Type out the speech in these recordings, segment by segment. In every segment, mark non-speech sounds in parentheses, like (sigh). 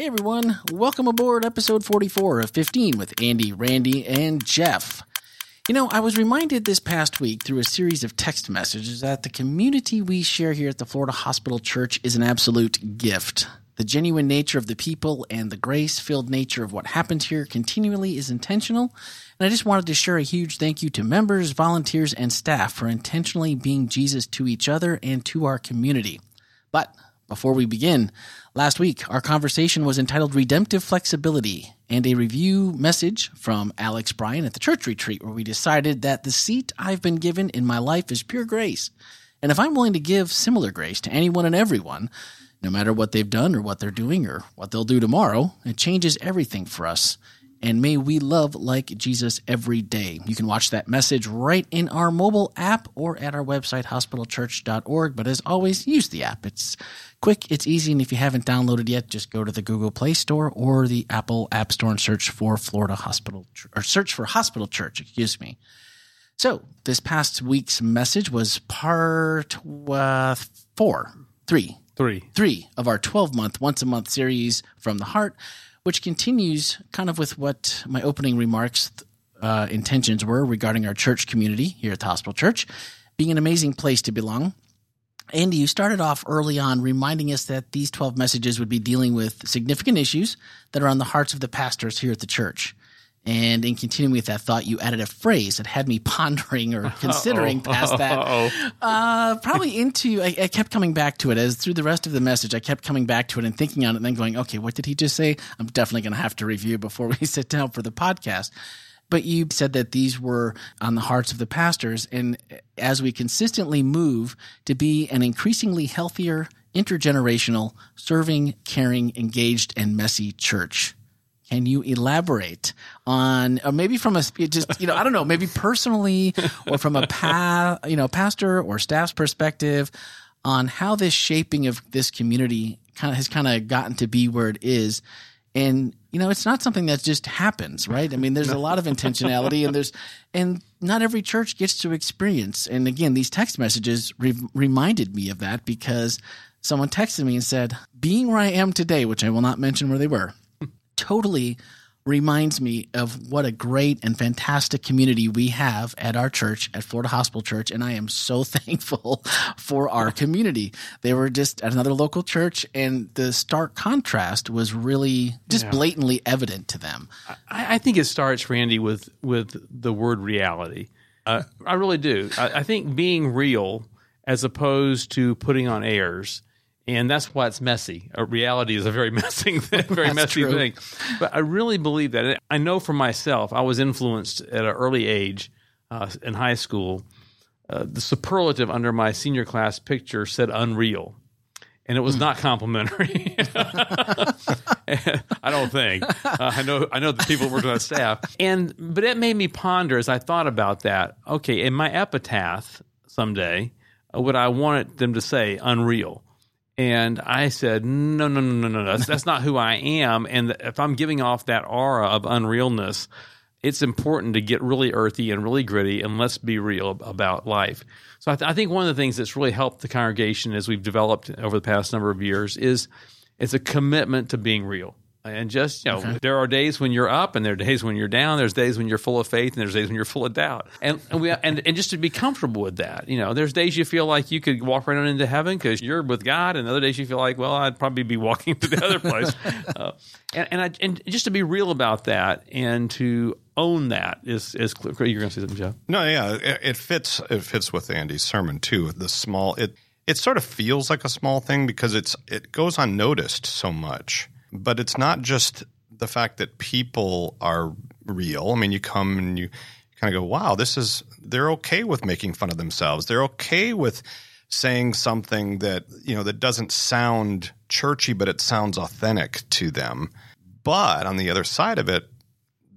Hey everyone, welcome aboard episode 44 of 15 with Andy, Randy, and Jeff. You know, I was reminded this past week through a series of text messages that the community we share here at the Florida Hospital Church is an absolute gift. The genuine nature of the people and the grace filled nature of what happens here continually is intentional. And I just wanted to share a huge thank you to members, volunteers, and staff for intentionally being Jesus to each other and to our community. But before we begin, last week our conversation was entitled Redemptive Flexibility and a review message from Alex Bryan at the church retreat where we decided that the seat I've been given in my life is pure grace. And if I'm willing to give similar grace to anyone and everyone, no matter what they've done or what they're doing or what they'll do tomorrow, it changes everything for us and may we love like Jesus every day. You can watch that message right in our mobile app or at our website, hospitalchurch.org. But as always, use the app. It's quick, it's easy, and if you haven't downloaded yet, just go to the Google Play Store or the Apple App Store and search for Florida Hospital or search for Hospital Church, excuse me. So this past week's message was part uh, four, three, three, three of our 12 month, once a month series from the heart which continues kind of with what my opening remarks uh, intentions were regarding our church community here at the Hospital Church being an amazing place to belong. Andy, you started off early on reminding us that these 12 messages would be dealing with significant issues that are on the hearts of the pastors here at the church. And in continuing with that thought, you added a phrase that had me (laughs) pondering or considering Uh-oh. past that. Uh, probably into, I, I, kept coming back to it as through the rest of the message, I kept coming back to it and thinking on it and then going, okay, what did he just say? I'm definitely going to have to review before we (laughs) sit down for the podcast. But you said that these were on the hearts of the pastors. And as we consistently move to be an increasingly healthier, intergenerational, serving, caring, engaged, and messy church can you elaborate on, or maybe from a just you know I don't know, maybe personally or from a pa, you know pastor or staff's perspective on how this shaping of this community kind of has kind of gotten to be where it is, and you know it's not something that just happens, right? I mean, there's a lot of intentionality, and there's and not every church gets to experience. And again, these text messages re- reminded me of that because someone texted me and said, "Being where I am today," which I will not mention where they were totally reminds me of what a great and fantastic community we have at our church at Florida Hospital Church and I am so (laughs) thankful for our community. They were just at another local church and the stark contrast was really just yeah. blatantly evident to them. I, I, think it starts Randy with with the word reality. Uh, I really do. I, I think being real as opposed to putting on airs and that's why it's messy. A reality is a very (laughs) messy, thing, very messy true. thing. But I really believe that. I know for myself, I was influenced at an early age uh, in high school. Uh, the superlative under my senior class picture said "unreal," and it was not complimentary. (laughs) I don't think. Uh, I know. I know the people worked on staff, and but it made me ponder as I thought about that. Okay, in my epitaph someday, uh, would I want them to say "unreal"? And I said, no, no, no, no, no, that's, that's not who I am. And if I'm giving off that aura of unrealness, it's important to get really earthy and really gritty and let's be real about life. So I, th- I, think one of the things that's really helped the congregation as we've developed over the past number of years is it's a commitment to being real and just you know okay. there are days when you're up and there are days when you're down. There's days when you're full of faith and there's days when you're full of doubt. And, and we and, and just to be comfortable with that you know there's days you feel like you could walk right on into heaven because you're with god and other days you feel like well i'd probably be walking to the other place. (laughs) Uh, and and, I, and just to be real about that and to own that is is you're going to say something Jeff? No yeah. It, it fits it fits with Andy's sermon too the small it it sort of feels like a small thing because it's it goes unnoticed so much but it's not just the fact that people are real. I mean, you come and you kind of go, wow, this is, they're okay with making fun of themselves. They're okay with saying something that, you know, that doesn't sound churchy, but it sounds authentic to them. But on the other side of it,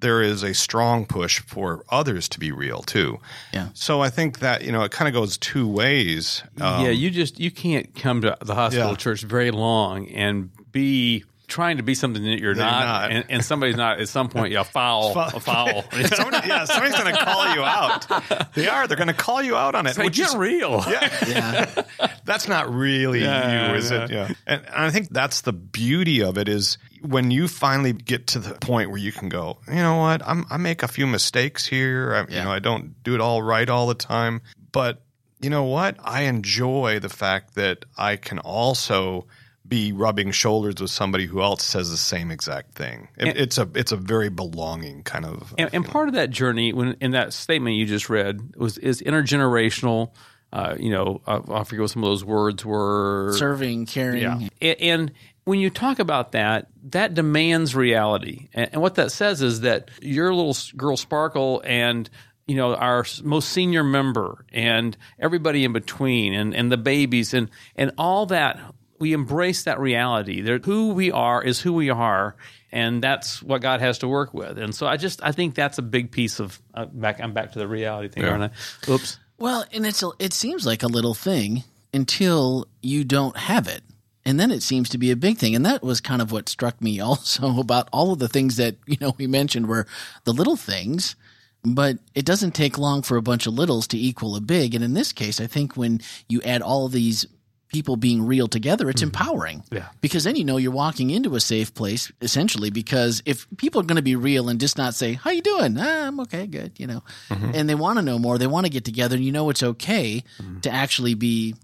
there is a strong push for others to be real too. Yeah. So I think that you know it kind of goes two ways. Um, yeah, you just you can't come to the hospital yeah. church very long and be trying to be something that you're not, not. And, and somebody's not. At some point, yeah, foul, (laughs) a foul. (laughs) Somebody, yeah, somebody's going to call you out. They are. They're going to call you out on it. Like, which get is- real. Yeah. (laughs) that's not really Yeah, you, is yeah. it? Yeah. And, and I think that's the beauty of it is when you finally get to the point where you can go, you know what, I'm, I make a few mistakes here. I, Yeah. You know, I don't do it all right all the time, but you know what? I enjoy the fact that I can also be rubbing shoulders with somebody who else says the same exact thing. It, And- it's a it's a very belonging kind of. and, and part of that journey, when in that statement you just read, was is intergenerational. Uh, you know, I, I forget what some of those words were. Serving, caring. Yeah. A- And when you talk about that, that demands reality. And and what that says is that your little girl Sparkle and you know our most senior member and everybody in between and, and the babies and and all that we embrace that reality. That who we are is who we are, and that's what God has to work with. And so I just I think that's a big piece of uh, back. I'm back to the reality thing, aren't I? Oops. Well, and it's a, it seems like a little thing until you don't have it. And then it seems to be a big thing. And that was kind of what struck me also (laughs) about all of the things that, you know, we mentioned were the little things, but it doesn't take long for a bunch of littles to equal a big. And in this case, I think when you add all of these people being real together, it's mm-hmm. empowering. Yeah. Because then you know you're walking into a safe place essentially because if people are going to be real and just not say, "How you doing?" Ah, I'm okay, good, you know. Mm-hmm. And they want to know more, they want to get together and you know it's okay mm-hmm. to actually be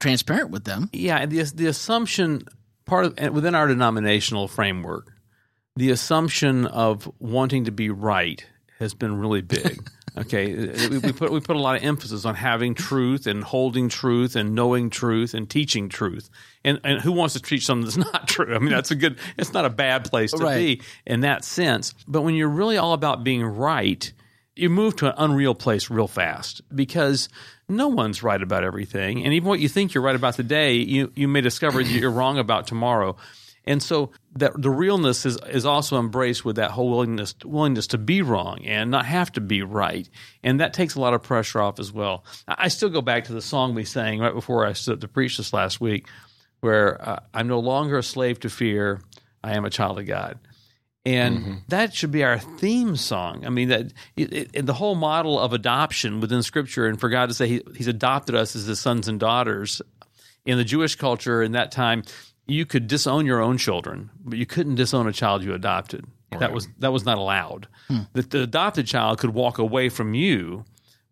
transparent with them. Yeah, and the the assumption part of and within our denominational framework, the assumption of wanting to be right has been really big. (laughs) Okay, we, we put we put a lot of emphasis on having truth and holding truth and knowing truth and teaching truth. And and who wants to teach something that's not true? I mean, that's a good. It's not a bad place to Right. be in that sense. But when you're really all about being right, you move to an unreal place real fast because no one's right about everything. And even what you think you're right about today, you, you may discover that you're wrong about tomorrow. And so that the realness is, is also embraced with that whole willingness willingness to be wrong and not have to be right. And that takes a lot of pressure off as well. I still go back to the song we sang right before I stood up to preach this last week, where uh, I'm no longer a slave to fear, I am a child of God and that should be our theme song. I mean, that it, it, the whole model of adoption within Scripture, and for God to say he, He's adopted us as His sons and daughters. In the Jewish culture, in that time, you could disown your own children, but you couldn't disown a child you adopted. That was that was not allowed. That the adopted child could walk away from you,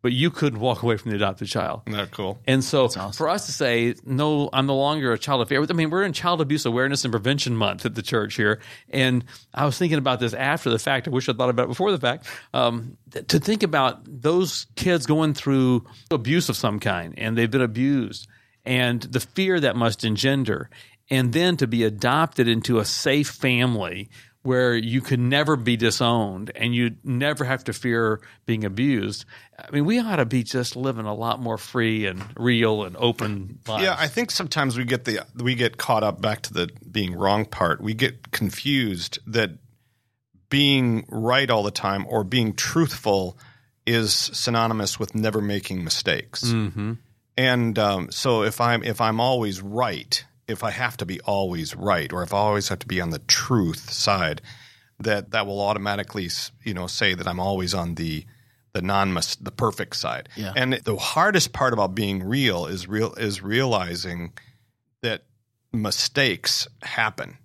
but you couldn't walk away from the adopted child. Isn't that cool? And so for us to say, no, I'm no longer a child of fear. I mean, we're in Child Abuse Awareness and Prevention Month at the church here. And I was thinking about this after the fact. I wish I'd thought about it before the fact. Um, th- to think about those kids going through abuse of some kind and they've been abused and the fear that must engender. And then to be adopted into a safe family where you could never be disowned and you never have to fear being abused. I mean, we ought to be just living a lot more free and real and open lives. Yeah, I think sometimes we get the we get caught up back to the being wrong part. We get confused that being right all the time or being truthful is synonymous with never making mistakes. Mm-hmm. And um, so if I'm if I'm always right, if I have to be always right, or if I always have to be on the truth side, that that will automatically you know say that I'm always on the the non the perfect side. Yeah. And the hardest part about being real is real is realizing that mistakes happen.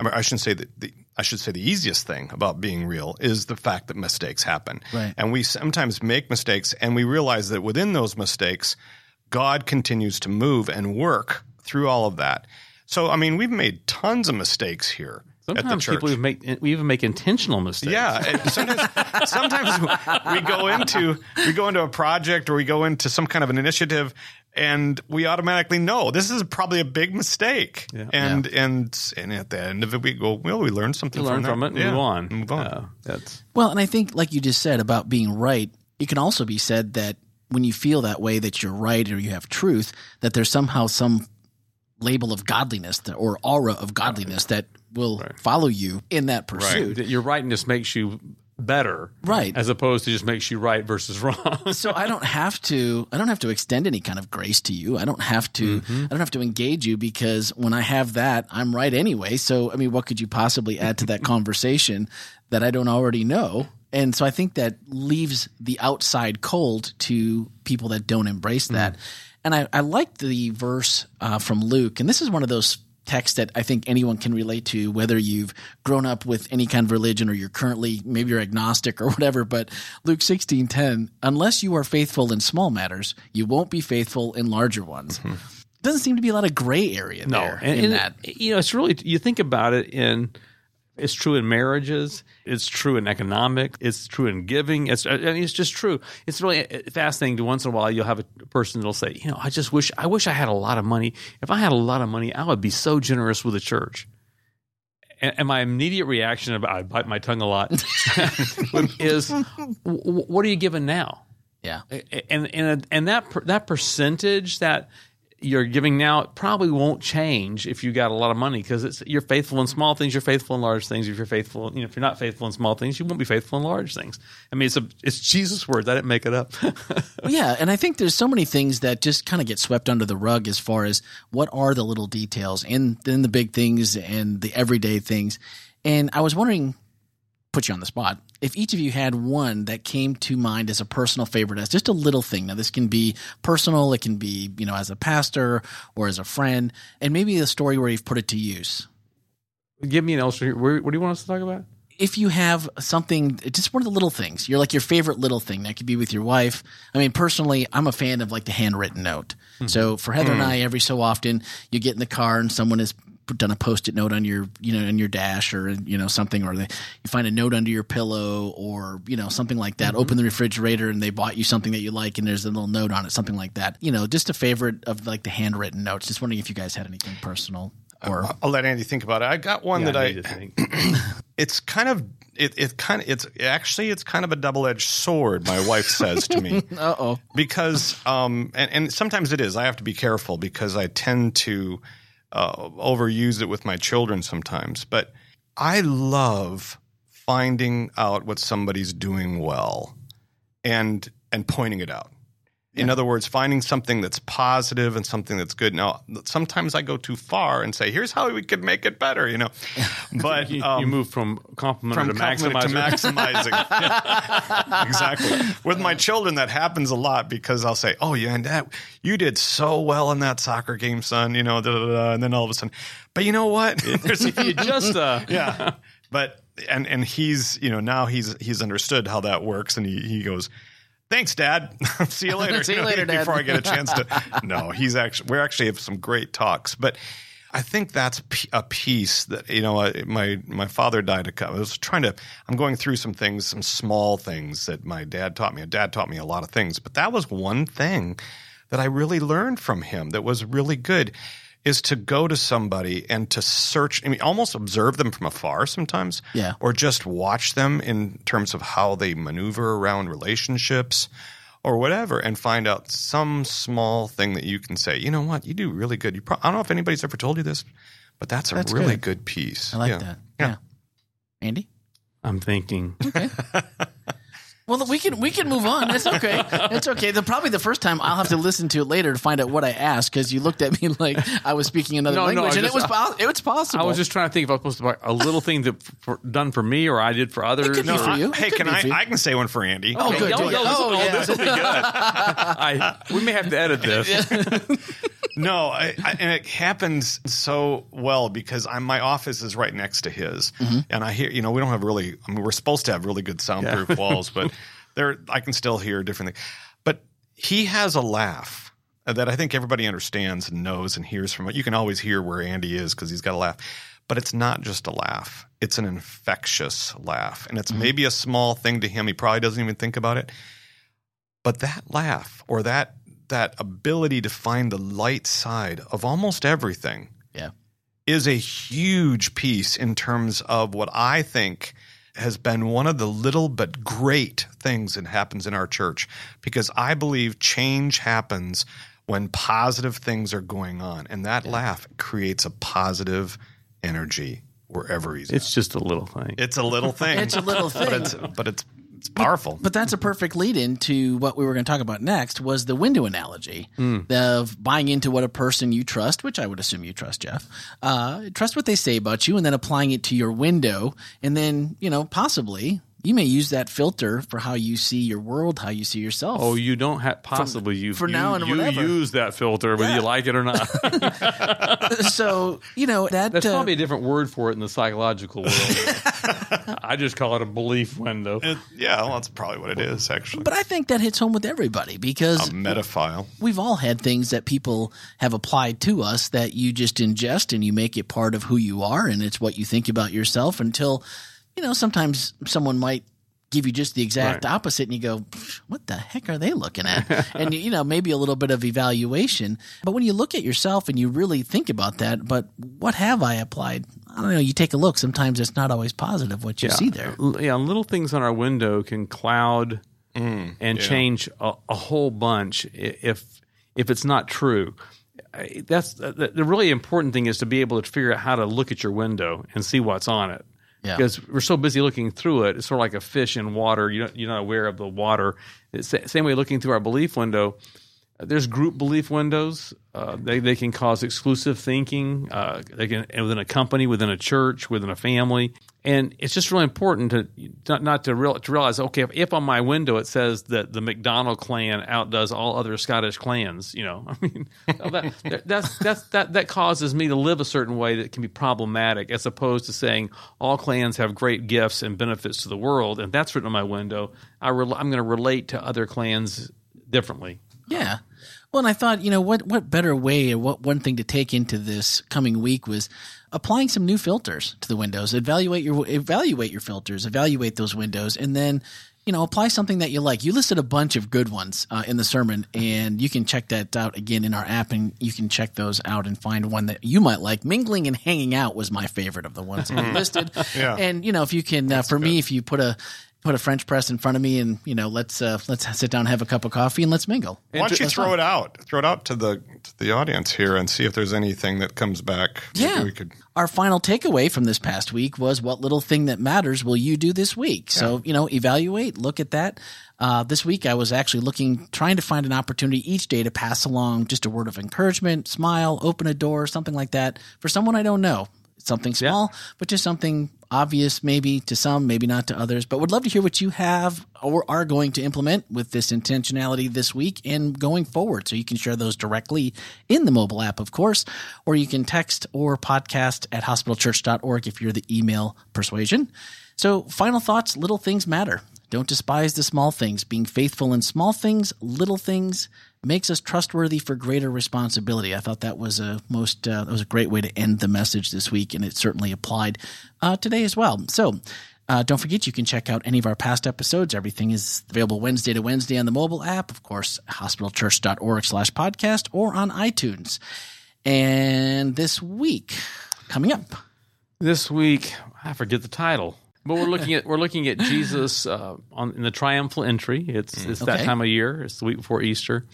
I, mean, I shouldn't say that the I should say the easiest thing about being real is the fact that mistakes happen. Right. And we sometimes make mistakes and we realize that within those mistakes, God continues to move and work through all of that. So, I mean, we've made tons of mistakes here Sometimes people even make we even make intentional mistakes. Yeah, sometimes, (laughs) sometimes we go into we go into a project or we go into some kind of an initiative, and we automatically know this is probably a big mistake. And and and at the end of it, we go, well, we learned something. learn from, from it and Yeah, move on. Move on. Uh, that's Well, and I think, like you just said about being right, it can also be said that when you feel that way, that you're right or you have truth, that there's somehow some label of godliness or aura of godliness that will follow you in that pursuit. that your rightness makes you better, Right. As opposed to just makes you right versus (laughs) wrong. so I don't have to I don't have to extend any kind of grace to you. I don't have to mm-hmm. I don't have to engage you because when I have that, I'm right anyway. So I mean, what could you possibly add to that (laughs) conversation that I don't already know? And so I think that leaves the outside cold to people that don't embrace mm. that. And I, I like the verse uh, from Luke, and this is one of those texts that I think anyone can relate to, whether you've grown up with any kind of religion or you're currently maybe you're agnostic or (laughs) whatever. But Luke sixteen ten, unless you are faithful in small matters, you won't be faithful in larger ones. Doesn't seem to be a lot of gray area there and, in and that. it- you know, it's really you think about it in. It's true in marriages. It's true in economic. It's true in giving. It's I mean, it's just true. It's really uh, fascinating. To once in a while, you'll have a person that'll say, "You know, I just wish I wish I had a lot of money. If I had a lot of money, I would be so generous with the church." And, and my immediate reaction, about I bite my tongue a lot, (laughs) is, "W- w- "What are you giving now?" Yeah. and and and that that percentage that you're giving now it probably won't change if you got a lot of money because it's you're faithful in small things, you're faithful in large things. If you're faithful, you know, if you're not faithful in small things, you won't be faithful in large things. I mean, it's a it's Jesus' words. I didn't make it up. (laughs) Yeah, and I think there's so many things that just kind of get swept under the rug as far as what are the little details and then the big things and the everyday things. And I was wondering, put you on the spot, if each of you had one that came to mind as a personal favorite, as just a little thing. Now, this can be personal, it can be, you know, as a pastor or as a friend, and maybe a story where you've put it to use. Give me an illustration. What do you want us to talk about? if you have something, just one of the little things, you're like your favorite little thing that could be with your wife. I mean, personally, I'm a fan of like the handwritten note. Hmm. So for Heather and hmm. I, every so often, you get in the car and someone has done a post-it note on your, you know, in your dash or you know something, or they, you find a note under your pillow or you know something like that. Open the refrigerator and they bought you something that you like, and there's a little note on it, something like that. You know, just a favorite of like the handwritten notes. Just wondering if you guys had anything personal or I'll let Andy think about it. I got one Yeah, that I I. think. (clears throat) It's kind of it. It kind of it's actually it's kind of a double edged sword. My wife says to me (laughs) uh oh, because um and, and sometimes it is. I have to be careful because I tend to uh, overuse it with my children sometimes. But I love finding out what somebody's doing well and and pointing it out. In other words, finding something that's positive and something that's good. Now, sometimes I go too far and say, "Here's how we could make it better," you know. (laughs) But You, um, you move from compliment from to to maximizing. (laughs) (laughs) exactly. With my children, that happens a lot because I'll say, "Oh, yeah, and that you did so well in that soccer game, son." You know, da, da, da, and then all of a sudden, but you know what? There's- if you just uh, yeah, but and and he's you know now he's he's understood how that works, and he he goes. Thanks, Dad. (laughs) See you later. (laughs) See you (laughs) later, Dad. Before I get a chance to. No, he's actually. We're actually have some great talks, but I think that's a piece that you know. My my father died. A couple. I was trying to. I'm going through some things, some small things that my dad taught me. Dad taught me a lot of things, but that was one thing that I really learned from him. That was really good. Is to go to somebody and to search. I mean, almost observe them from afar sometimes. Yeah. Or just watch them in terms of how they maneuver around relationships or whatever and find out some small thing that you can say, you know what, you do really good. You pro- I don't know if anybody's ever told you this, but that's a That's really good. good. piece. I like Yeah. that. Yeah. yeah. Andy. I'm thinking. (laughs) Well, we can we can move on. It's okay. It's okay. The probably the first time I'll have to listen to it later to find out what I asked because you looked at me (laughs) like I was speaking another No, no, language, I and just- it was po- it was possible. I was just trying to think if I was supposed to buy a little thing that for, done for me or I did for others. could be for I- you. It hey, could can be I? I can say one for Andy. Oh, good. Yo, do yo, it. this, Oh, oh, yeah. this will be good. (laughs) I, we may have to edit this. (laughs) No, I, I, and it happens so well because I'm my office is right next to his, Mm-hmm. and I hear you know we don't have really. I mean, we're supposed to have really good soundproof (laughs) walls, but there I can still hear different things. But he has a laugh that I think everybody understands and knows and hears from. It. You can always hear where Andy is because he's got a laugh. But it's not just a laugh; it's an infectious laugh, and it's Mm-hmm. maybe a small thing to him. He probably doesn't even think about it. But that laugh or that that ability to find the light side of almost everything yeah. is a huge piece in terms of what I think has been one of the little but great things that happens in our church because I believe change happens when positive things are going on and that laugh creates a positive energy wherever he's. It's just a little thing. it's a little thing. It's a little (laughs) thing. but it's but it's it's powerful. But that's a perfect lead in to what we were going to talk about next was the window analogy of buying into what a person you trust, which I would assume you trust, Jeff, uh, trust what they say about you and then applying it to your window. And then, you know, possibly you may use that filter for how you see your world, how you see yourself. Oh, you don't have possibly you for you, now and you whenever. use that filter whether you like it or not. (laughs) so, you know, that. That's uh, probably a different word for it in the psychological world. (laughs) I just call it a belief window. It- yeah, well, that's probably what it is actually. but I think that hits home with everybody because a metaphile. we've all had things that people have applied to us that you just ingest and you make it part of who you are and it's what you think about yourself until you know sometimes someone might give you just the exact Right. opposite and you go what the heck are they looking at (laughs) and you know maybe a little bit of evaluation but when you look at yourself and you really think about that but what have i applied i don't know you take a look sometimes it's not always positive what you see there L- Yeah, little things on our window can cloud mm, and change a, a whole bunch if if it's not true. That's uh, the, the really important thing is to be able to figure out how to look at your window and see what's on it. Yeah. Because we're so busy looking through it, it's sort of like a fish in water. You're not, you're not aware of the water. It's the same way looking through our belief window. There's group belief windows. Uh, they they can cause exclusive thinking. Uh, they can within a company, within a church, within a family, and it's just really important to not, not to, real, to realize. Okay, if, if on my window it says that the McDonald clan outdoes all other Scottish clans, you know, (laughs) I mean, that, that, that's that's that that causes me to live a certain way that can be problematic, as opposed to saying all clans have great gifts and benefits to the world, and that's written on my window. I I'm going to relate to other clans differently. Yeah. Well, and I thought, you know, what what better way or what one thing to take into this coming week was applying some new filters to the windows. Evaluate your evaluate your filters, evaluate those windows, and then you know apply something that you like. You listed a bunch of good ones uh, in the sermon, and you can check that out again in our app, and you can check those out and find one that you might like. Mingling and hanging out was my favorite of the ones that you listed. Yeah. And you know, if you can, uh, for me, if you put a put a French press in front of me, and you know, let's uh, let's sit down, have a cup of coffee, and let's mingle. Why don't you That's throw fine. it out? Throw it out to the to the audience here and see if there's anything that comes back. Yeah. we could. Our final takeaway from this past week was what little thing that matters will you do this week? So, you know, evaluate, look at that. Uh, this week, I was actually looking, trying to find an opportunity each day to pass along just a word of encouragement, smile, open a door, something like that for someone I don't know. Something small, but just something obvious, maybe to some, maybe not to others. But would love to hear what you have or are going to implement with this intentionality this week and going forward. So you can share those directly in the mobile app, of course, or you can text or podcast at hospitalchurch.org if you're the email persuasion. So, final thoughts little things matter. Don't despise the small things. Being faithful in small things, little things, makes us trustworthy for greater responsibility. I thought that was a most uh, that was a great way to end the message this week, and it certainly applied uh, today as well. So. Uh, don't forget, you can check out any of our past episodes. Everything is available Wednesday to Wednesday on the mobile app, of course, hospitalchurch.org slash podcast or on iTunes. And this week, coming up, This week, I forget the title, but we're looking at we're looking at Jesus uh, on in the triumphal entry. It's it's that time of year. It's the week before Easter,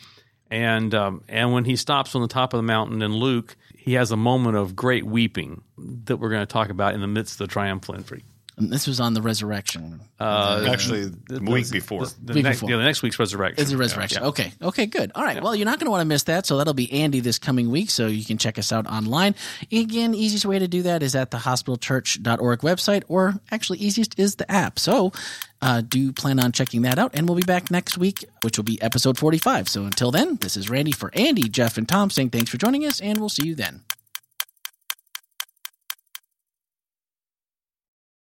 and um, and when he stops on the top of the mountain in Luke, he has a moment of great weeping that we're going to talk about in the midst of the triumphal entry. And this was on the resurrection. Actually, the week before. The, Week next, before. yeah, the next week's resurrection. It's a resurrection. Okay. Okay, good. All right. Well, you're not going to want to miss that. So that'll be Andy this coming week. So you can check us out online. Again, easiest way to do that is at the hospitalchurch.org website, or actually, easiest is the app. So uh, do plan on checking that out. And we'll be back next week, which will be episode 45. So until then, this is Randy for Andy, Jeff, and Tom saying thanks for joining us, and we'll see you then.